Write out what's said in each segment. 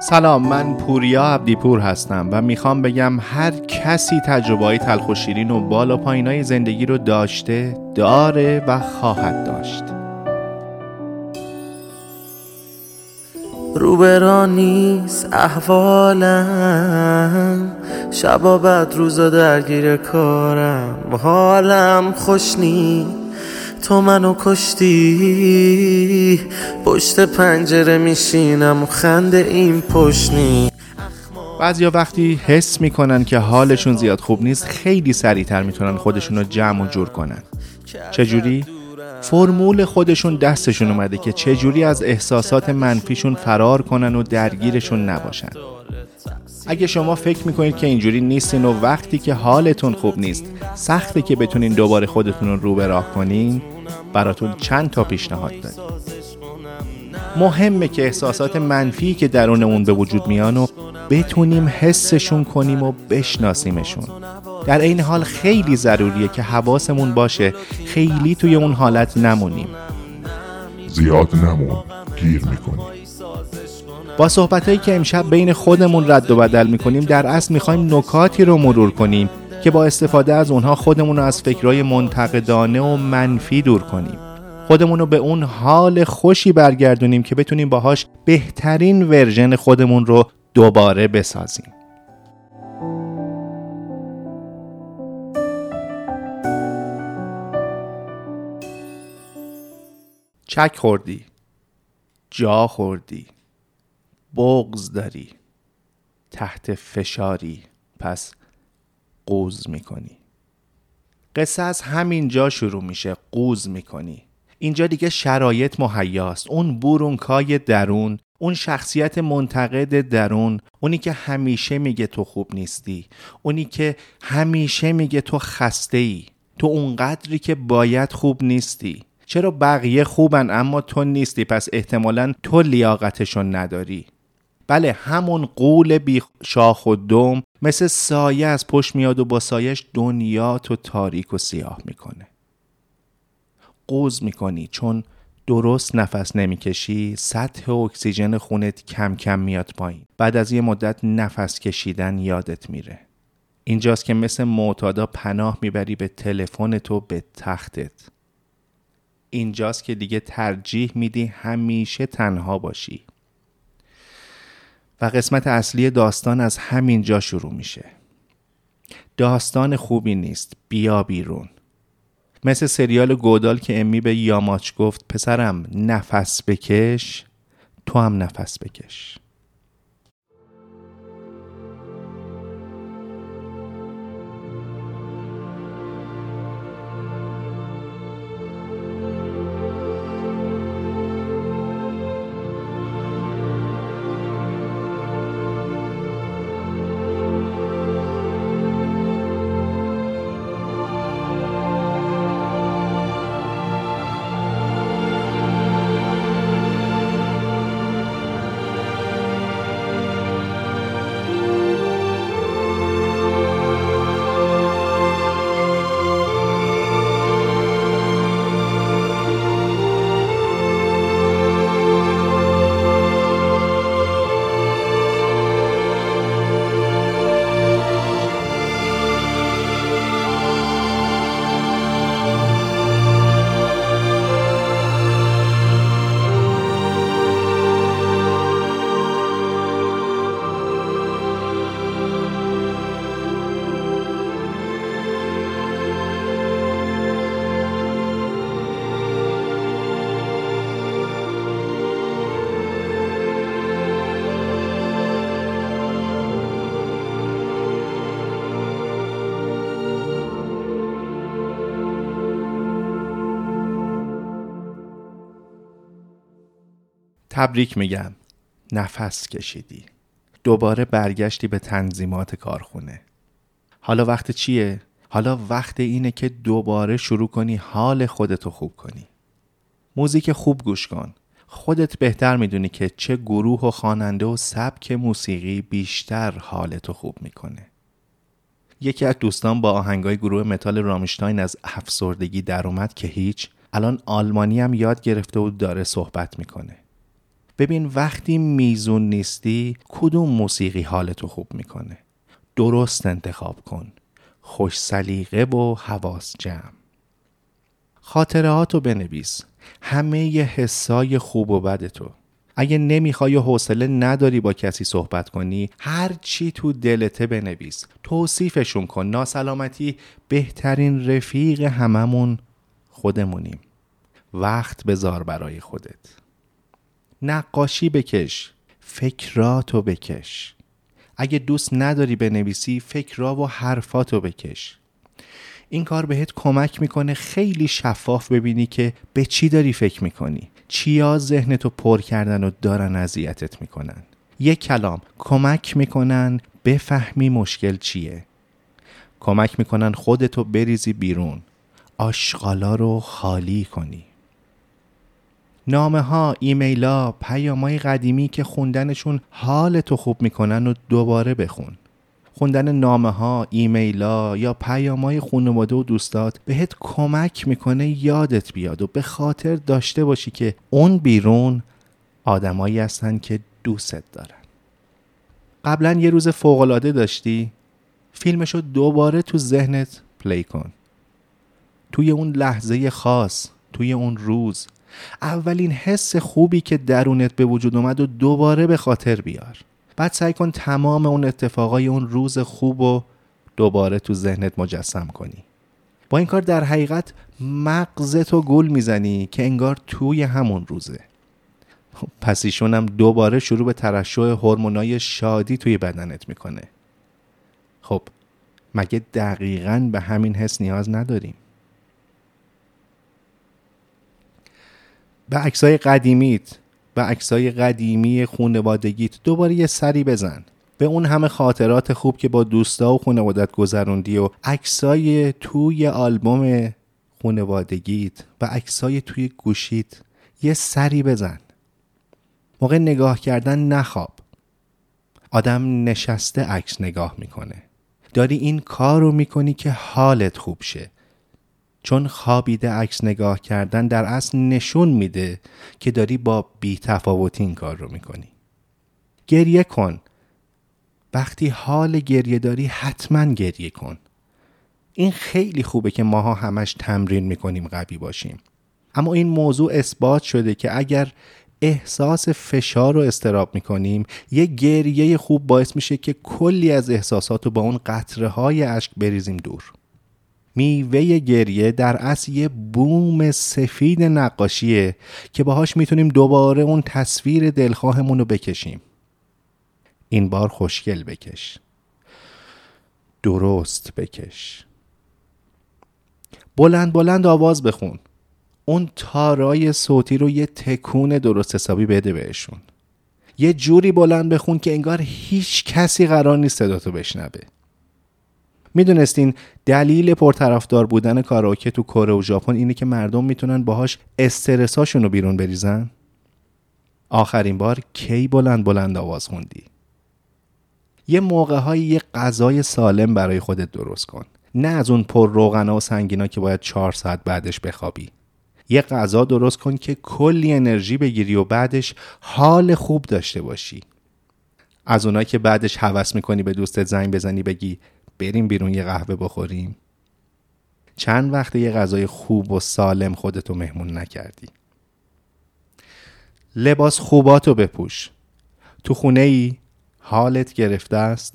سلام من پوریا عبدیپور هستم و می‌خوام بگم هر کسی تجربه های تلخ و شیرین و بالا پایینای زندگی رو داشته داره و خواهد داشت. روبرا نیست احوالم. شبا بعد روزا درگیر کارم. حالم خوش نیست. تو منو کشتی؟ پشت پنجره میشینم و خنده این پشنی بعضیا وقتی حس می‌کنن که حالشون زیاد خوب نیست خیلی سریعتر می‌تونن خودشون رو جمع و جور کنن. چجوری؟ فرمول خودشون دستشون اومده که چجوری از احساسات منفیشون فرار کنن و درگیرشون نباشن. اگه شما فکر می‌کنید که اینجوری نیستین و وقتی که حالتون خوب نیست سخته که بتونین دوباره خودتون رو به راه کنین براتون چند تا پیشنهاد داریم. مهمه که احساسات منفی که درونمون به وجود میان و بتونیم حسشون کنیم و بشناسیمشون. در این حال خیلی ضروریه که حواسمون باشه خیلی توی اون حالت نمونیم. زیاد نمون گیر می‌کنیم. با صحبت که امشب بین خودمون رد و بدل می‌کنیم در اصل می‌خوایم نکاتی رو مرور کنیم. که با استفاده از اونها خودمون رو از فکرهای منتقدانه و منفی دور کنیم. خودمون رو به اون حال خوشی برگردونیم که بتونیم باهاش بهترین ورژن خودمون رو دوباره بسازیم. چک خوردی جا خوردی بغز داری تحت فشاری. پس قوز می‌کنی. قصه از همین جا شروع میشه قوز می‌کنی. اینجا دیگه شرایط مهیاست. اون برونکای درون اون شخصیت منتقد درون اونی که همیشه میگه تو خوب نیستی اونی که همیشه میگه تو خسته ای تو اونقدری که باید خوب نیستی. چرا بقیه خوبن اما تو نیستی؟ پس احتمالا تو لیاقتشون نداری. بله همون قول بی شاخ و دم مثل سایه از پشت میاد و با سایش دنیا تو تاریک و سیاه می‌کنه. قوز می‌کنی چون درست نفس نمی‌کشی سطح اکسیژن خونت کم کم میاد پایین. بعد از یه مدت نفس کشیدن یادت میره. اینجاست که مثل معتادا پناه می‌بری به تلفن تو به تختت. اینجاست که دیگه ترجیح میدی همیشه تنها باشی. و قسمت اصلی داستان از همین جا شروع میشه. داستان خوبی نیست. بیا بیرون. مثل سریال گودال که امی به یاماچ گفت پسرم نفس بکش تو هم نفس بکش. تبریک میگم. نفس کشیدی. دوباره برگشتی به تنظیمات کارخونه. حالا وقت چیه؟ حالا وقت اینه که دوباره شروع کنی حال خودتو خوب کنی. موزیک خوب گوش کن. خودت بهتر می‌دونی که چه گروه و خواننده و سبک موسیقی بیشتر حالتو خوب می‌کنه. یکی از دوستان با آهنگای گروه متال رامشتاین از افسردگی در اومد که هیچ الان آلمانی هم یاد گرفته و داره صحبت می‌کنه. ببین وقتی میزون نیستی کدوم موسیقی حالتو خوب می‌کنه؟ درست انتخاب کن. خوش سلیقه و حواس جمع. خاطرهاتو بنویس. همه ی حسای خوب و بد تو. اگه نمی‌خوای حوصله نداری با کسی صحبت کنی هر چی تو دلته بنویس. توصیفشون کن. ناسلامتی بهترین رفیق هممون خودمونیم. وقت بذار برای خودت. نقاشی بکش فکراتو بکش. اگه دوست نداری بنویسی فکرها و حرفاتو بکش. این کار بهت کمک می‌کنه خیلی شفاف ببینی که به چی داری فکر می‌کنی. چیا ذهنتو پر کردن و دارن اذیتت می‌کنن. یک کلام کمک می‌کنن بفهمی مشکل چیه. کمک می‌کنن خودتو بریزی بیرون. آشغالا رو خالی کنی. نامه ها، ایمیل ها، پیام های قدیمی که خوندنشون حال تو خوب می‌کنن و دوباره بخون. خوندن نامه ها، ایمیل ها یا پیام های خانواده و دوستات بهت کمک می‌کنه یادت بیاد و به خاطر داشته باشی که اون بیرون آدمایی هستن که دوستت دارن. قبلا یه روز فوقالعاده داشتی فیلمشو دوباره تو ذهنت پلی کن. توی اون لحظه خاص، توی اون روز اولین حس خوبی که درونت به وجود اومد و دوباره به خاطر بیار. بعد سعی کن تمام اون اتفاقای اون روز خوب و دوباره تو ذهنت مجسم کنی. با این کار در حقیقت مغزت و گل می‌زنی که انگار توی همون روزه. پس ایشون هم دوباره شروع به ترشح هورمونای شادی توی بدنت می‌کنه. خب مگه دقیقا به همین حس نیاز نداریم؟ به عکسای قدیمیت به عکسای قدیمی خونوادگیت دوباره یه سری بزن. به اون همه خاطرات خوب که با دوستا و خونوادت گذروندی و عکسای توی آلبوم خونوادگیت و عکسای توی گوشیت یه سری بزن. موقع نگاه کردن نخواب. آدم نشسته عکس نگاه می‌کنه. داری این کار رو می‌کنی که حالت خوب شه. چون خوابیده عکس نگاه کردن در اصل نشون میده که داری با بی تفاوتی این کار رو می‌کنی. گریه کن. وقتی حال گریه داری حتما گریه کن. این خیلی خوبه که ماها همش تمرین می‌کنیم قوی باشیم. اما این موضوع اثبات شده که اگر احساس فشار رو استراب می‌کنیم یه گریه خوب باعث میشه که کلی از احساسات رو با اون قطره های عشق بریزیم دور. میوه گریه در اصل یه بوم سفید نقاشیه که باهاش می‌تونیم دوباره اون تصویر دلخواهمون رو بکشیم. این بار خوشگل بکش. درست بکش. بلند بلند آواز بخون. اون تارای صوتی رو یه تکون درست حسابی بده بهشون. یه جوری بلند بخون که انگار هیچ کسی قرار نیست صداتو بشنوه. می‌دونستین دلیل پرطرفدار بودن کاراوکه تو کره و ژاپن اینه که مردم می‌تونن باهاش استرساشون رو بیرون بریزن؟ آخرین بار کی بلند بلند آواز خوندی؟ یه موقع های یه غذای سالم برای خودت درست کن. نه از اون پر روغنا و سنگینا که باید چهار ساعت بعدش بخوابی. یه غذا درست کن که کلی انرژی بگیری و بعدش حال خوب داشته باشی. از اونایی که بعدش هوس می‌کنی به دوستت زنگ بزنی بگی بریم بیرون یه قهوه بخوریم. چند وقت یه غذای خوب و سالم خودتو مهمون نکردی. لباس خوباتو بپوش. تو خونه ای حالت گرفته است.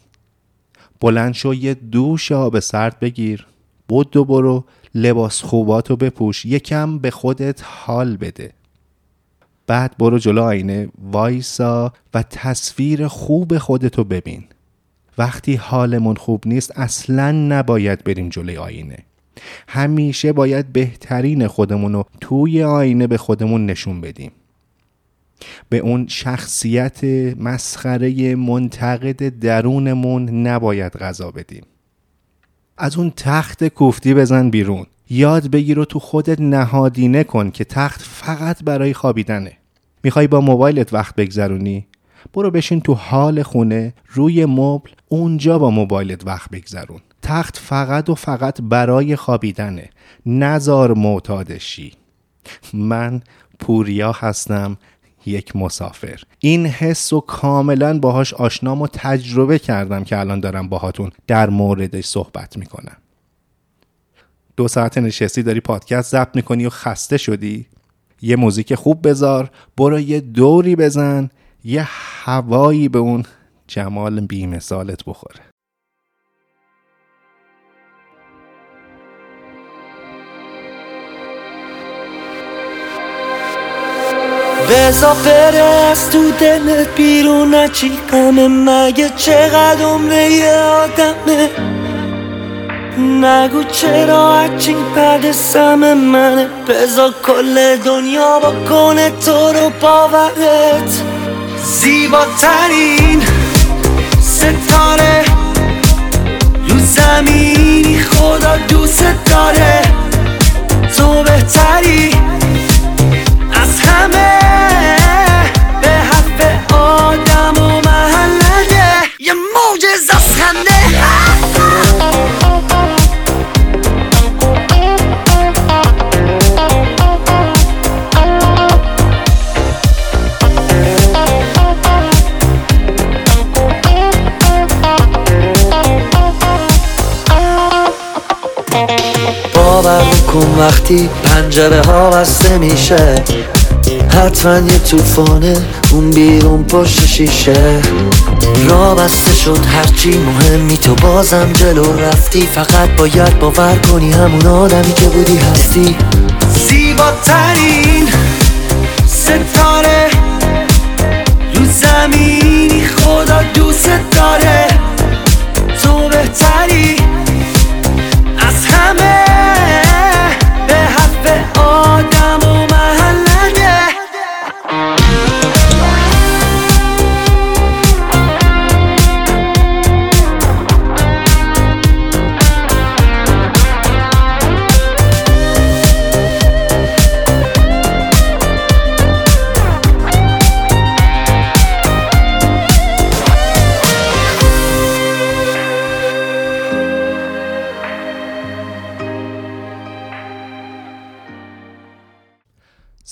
بلند شو یه دوش آب سرد بگیر. بود و برو لباس خوباتو بپوش. یکم به خودت حال بده. بعد برو جلو آینه وایسا و تصویر خوب خودتو ببین. وقتی حالمون خوب نیست اصلا نباید بریم جلوی آینه. همیشه باید بهترین خودمون رو توی آینه به خودمون نشون بدیم. به اون شخصیت مسخره منتقد درونمون نباید غذا بدیم. از اون تخت کوفتی بزن بیرون. یاد بگیر و تو خودت نهادینه کن که تخت فقط برای خوابیدنه. می‌خوای با موبایلت وقت بگذرونی؟ برو بشین تو حال خونه روی مبل اونجا با موبایلت وقت بگذرون. تخت فقط و فقط برای خوابیدنه. نزار معتادشی. من پوریا هستم یک مسافر. این حس و کاملا باهاش آشنام و تجربه کردم که الان دارم باهاتون در موردش صحبت می‌کنم. دو ساعت نشستی داری پادکست ضبط می‌کنی و خسته شدی؟ یه موزیک خوب بذار برو یه دوری بزن. یه هوایی به اون جمال بیمثالت بخوره. بزا بره تو دلت بیرون نچی همه مگه چقدر عمره یه آدمه؟ نگو چرا هرچی بعد سم منه؟ بزا کل دنیا با کنه تو رو باورت. زیباترین ستاره رو زمینی خدا دوست داره. تو بهتری از همه وقتی پنجره ها بسته میشه حتما یه توفانه اون بیرون پشت شیشه. را بسته شد هرچی مهمی تو بازم جلو رفتی. فقط باید باور کنی همون آدمی که بودی هستی. زیباترین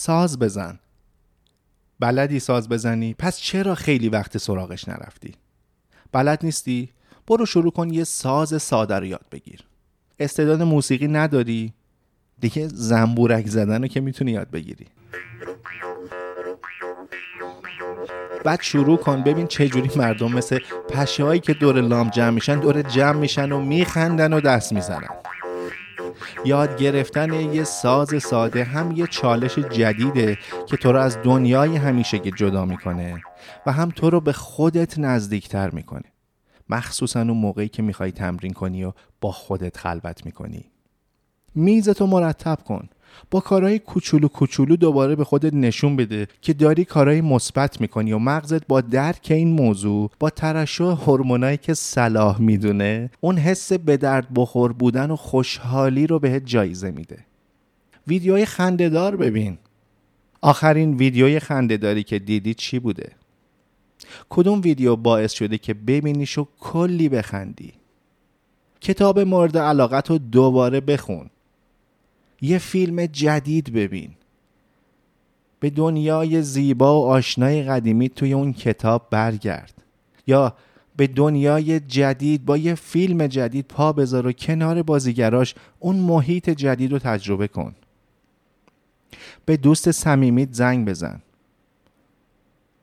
ساز بزن. بلدی ساز بزنی؟ پس چرا خیلی وقت سراغش نرفتی؟ بلد نیستی؟ برو شروع کن یه ساز ساده رو یاد بگیر. استعداد موسیقی نداری؟ دیگه زنبورک زدن رو که می‌تونی یاد بگیری. بعد شروع کن ببین چه جوری مردم مثل پشه هایی که دور لام جمع میشن دور جمع میشن و میخندن و دست می‌زنن. یاد گرفتن یه ساز ساده هم یه چالش جدیده که تو رو از دنیای همیشگی جدا می‌کنه و هم تو رو به خودت نزدیکتر می‌کنه. مخصوصا اون موقعی که می‌خوای تمرین کنی و با خودت خلوت می‌کنی. میزتو مرتب کن. با کارهای کوچولو کوچولو دوباره به خودت نشون بده که داری کارهای مثبت می‌کنی و مغزت با درک این موضوع با ترشح هورمونایی که صلاح می‌دونه اون حس به درد بخور بودن و خوشحالی رو بهت جایزه میده. ویدیوهای خندهدار ببین. آخرین ویدیوی خندهداری که دیدی چی بوده؟ کدوم ویدیو باعث شده که ببینیش و کلی بخندی؟ کتاب مورد علاقت رو دوباره بخون. یه فیلم جدید ببین. به دنیای زیبا و آشنای قدیمی توی اون کتاب برگرد. یا به دنیای جدید با یه فیلم جدید پا بذار و کنار بازیگراش اون محیط جدید رو تجربه کن. به دوست صمیمیت زنگ بزن.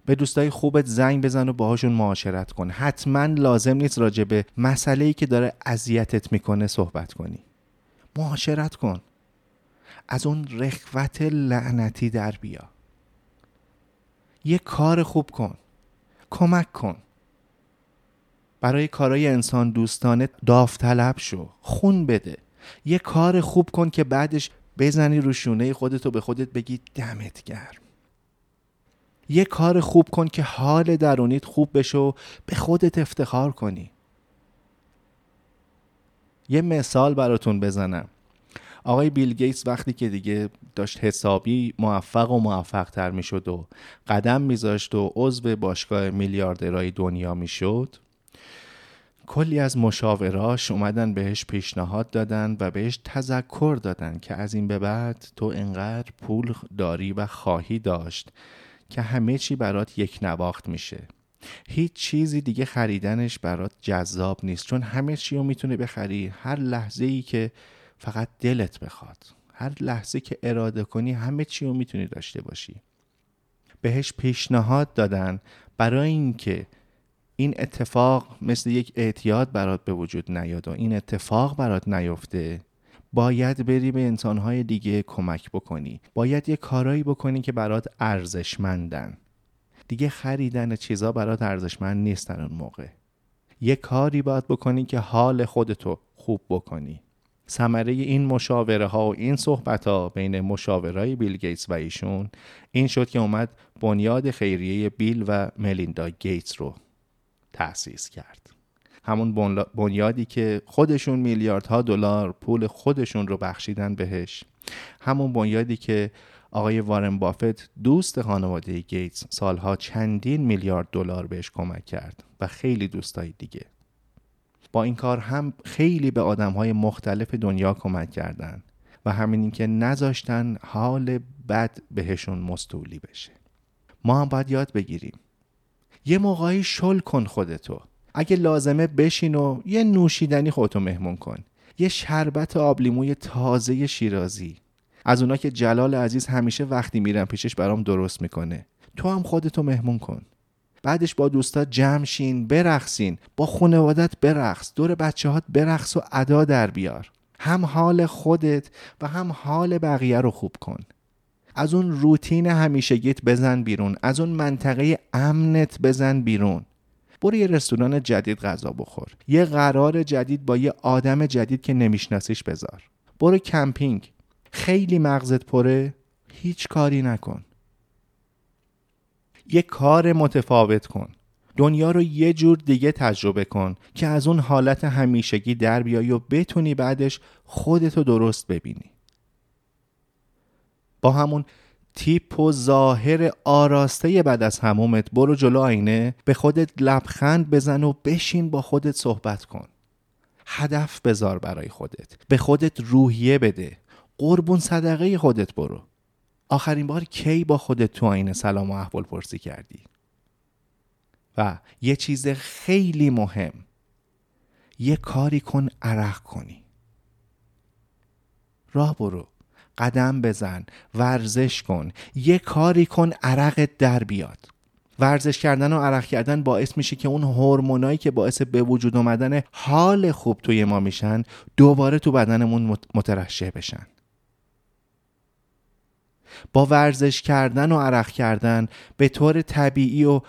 به دوستای خوبت زنگ بزن و باهاشون معاشرت کن. حتما لازم نیست راجع به مسئله ای که داره اذیتت می‌کنه صحبت کنی. معاشرت کن. از اون رخوت لعنتی در بیا. یه کار خوب کن. کمک کن. برای کارهای انسان دوستانه داوطلب شو. خون بده. یه کار خوب کن که بعدش بزنی رو شونه خودت و به خودت بگی دمت گرم. یه کار خوب کن که حال درونیت خوب بشه و به خودت افتخار کنی. یه مثال براتون بزنم. آقای بیل گیتس وقتی که دیگه داشت حسابی موفق و موفق تر می شد و قدم میذاشت و عضو باشگاه میلیاردرهای دنیا می‌شد کلی از مشاوراش اومدن بهش پیشنهاد دادن و بهش تذکر دادن که از این به بعد تو انقدر پول داری و خواهی داشت که همه چی برات یک نواخت میشه. هیچ چیزی دیگه خریدنش برات جذاب نیست چون همه چی رو می‌تونه بخری. هر لحظه ای که فقط دلت بخواد. هر لحظه که اراده کنی همه چی رو می‌تونی داشته باشی. بهش پیشنهاد دادن برای اینکه این اتفاق مثل یک اعتیاد برات به وجود نیاد و این اتفاق برات نیفته باید بری به انسانهای دیگه کمک بکنی. باید یه کارایی بکنی که برات ارزشمندن. دیگه خریدن چیزا برات ارزشمند نیستن اون موقع. یه کاری باید بکنی که حال خودتو خوب بکنی. ثمره این مشاوره ها و این صحبت ها بین مشاورای بیل گیتس و ایشون این شد که اومد بنیاد خیریه بیل و ملیندا گیتس رو تأسیس کرد. همون بنیادی که خودشون میلیاردها دلار پول خودشون رو بخشیدن بهش. همون بنیادی که آقای وارن بافت دوست خانواده گیتس سالها چندین میلیارد دلار بهش کمک کرد و خیلی دوستای دیگه. با این کار هم خیلی به آدم های مختلف دنیا کمک کردن و همین اینکه نذاشتن حال بد بهشون مستولی بشه. ما هم باید یاد بگیریم. یه موقعی شل کن خودتو. اگه لازمه بشین و یه نوشیدنی خودتو مهمون کن. یه شربت آبلیموی تازه شیرازی. از اونا که جلال عزیز همیشه وقتی میرم پیشش برام درست می‌کنه. تو هم خودتو مهمون کن. بعدش با دوستات جمع شین برقصین. با خانوادت برقص. دور بچه هات برقص و ادا در بیار. هم حال خودت و هم حال بقیه رو خوب کن. از اون روتین همیشگیت بزن بیرون. از اون منطقه امنت بزن بیرون. برو یه رستوران جدید غذا بخور. یه قرار جدید با یه آدم جدید که نمیشناسیش بذار. برو کمپینگ. خیلی مغزت پره. هیچ کاری نکن. یه کار متفاوت کن. دنیا رو یه جور دیگه تجربه کن که از اون حالت همیشگی در بیای و بتونی بعدش خودتو درست ببینی. با همون تیپ و ظاهر آراسته بعد از همومت برو جلو آینه به خودت لبخند بزن و بشین با خودت صحبت کن. هدف بذار برای خودت. به خودت روحیه بده. قربون صدقه خودت برو. آخرین بار کی با خودت تو آینه سلام و احوال پرسی کردی؟ و یه چیز خیلی مهم یه کاری کن عرق کنی. راه برو قدم بزن ورزش کن یه کاری کن عرقت در بیاد. ورزش کردن و عرق کردن باعث میشه که اون هورمونایی که باعث به وجود اومدن حال خوب توی ما میشن دوباره تو بدنمون مترشح بشن. با ورزش کردن و عرق کردن به طور طبیعی و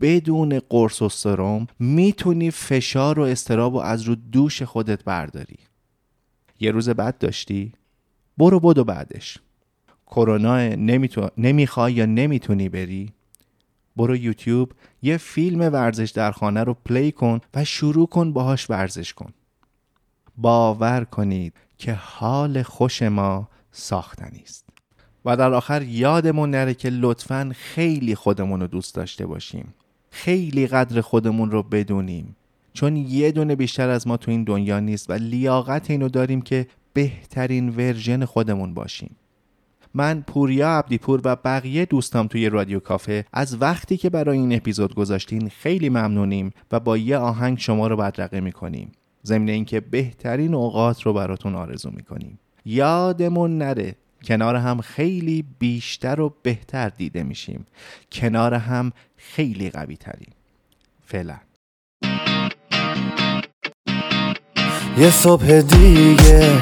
بدون قرص و سرم می‌تونی فشار و استراب و از رو دوش خودت برداری. یه روز بعد داشتی؟ برو بدو بعدش. کرونا نمی‌خوای یا نمی‌تونی بری؟ برو یوتیوب یه فیلم ورزش در خانه رو پلی کن و شروع کن باهاش ورزش کن. باور کنید که حال خوش ما ساختنی است. و در آخر یادمون نره که لطفا خیلی خودمون رو دوست داشته باشیم. خیلی قدر خودمون رو بدونیم. چون یه دونه بیشتر از ما تو این دنیا نیست و لیاقت اینو داریم که بهترین ورژن خودمون باشیم. من پوریا عبدیپور و بقیه دوستام توی رادیو کافه از وقتی که برای این اپیزود گذاشتین خیلی ممنونیم و با یه آهنگ شما رو بدرقه می‌کنیم. ضمن اینکه بهترین اوقات رو براتون آرزو می‌کنیم. یادمون نره کنار هم خیلی بیشتر و بهتر دیده میشیم. کنار هم خیلی قوی تریم. فعلا. یه صبح دیگه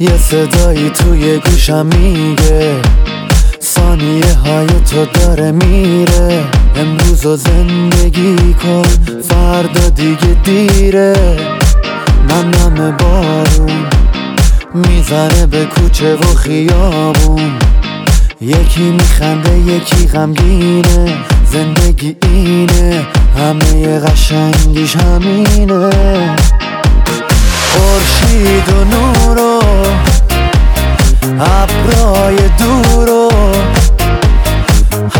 یه صدایی توی گوشم میگه. ثانیه های تو داره میره. امروز و زندگی کن فردا دیگه دیره. نم نم بارون. می‌زنه به کوچه و خیابون. یکی میخنده یکی غمگینه. زندگی اینه همه قشنگیش همینه. خورشید و نور و ابرای دور و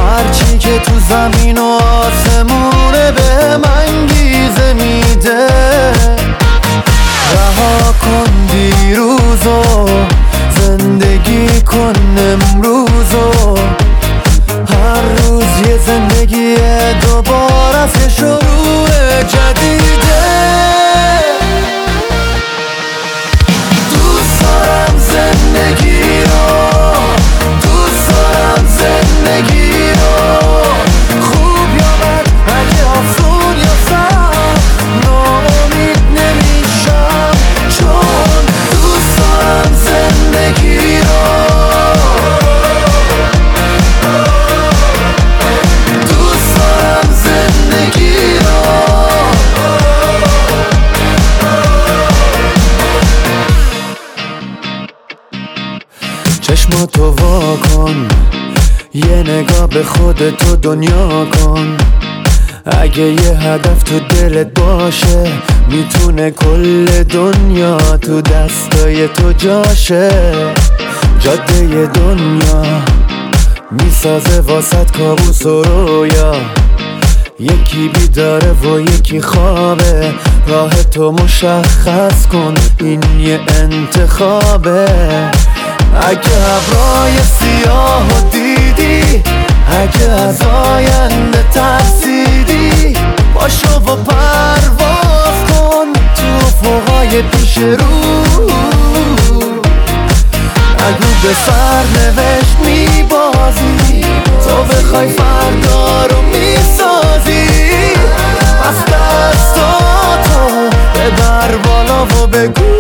هرچی که تو زمین و آسمونه به من گیزه میده. کن یه نگاه به خودتو دنیا کن. اگه یه هدف تو دلت باشه می‌تونه کل دنیا تو دستای تو جاشه. جاده دنیا می‌سازه واسط کابوس و رویا. یکی بیداره و یکی خوابه. راه تو مشخص کن این یه انتخابه. اگه ابرای سیاه دیدی اگه از آینده ترسیدی باشو و پرواز کن تو فوقای پیش رو. اگه به سر نوشت میبازی تو بخوای فردا رو می‌سازی. پس دستاتو ببر بالا و بگو.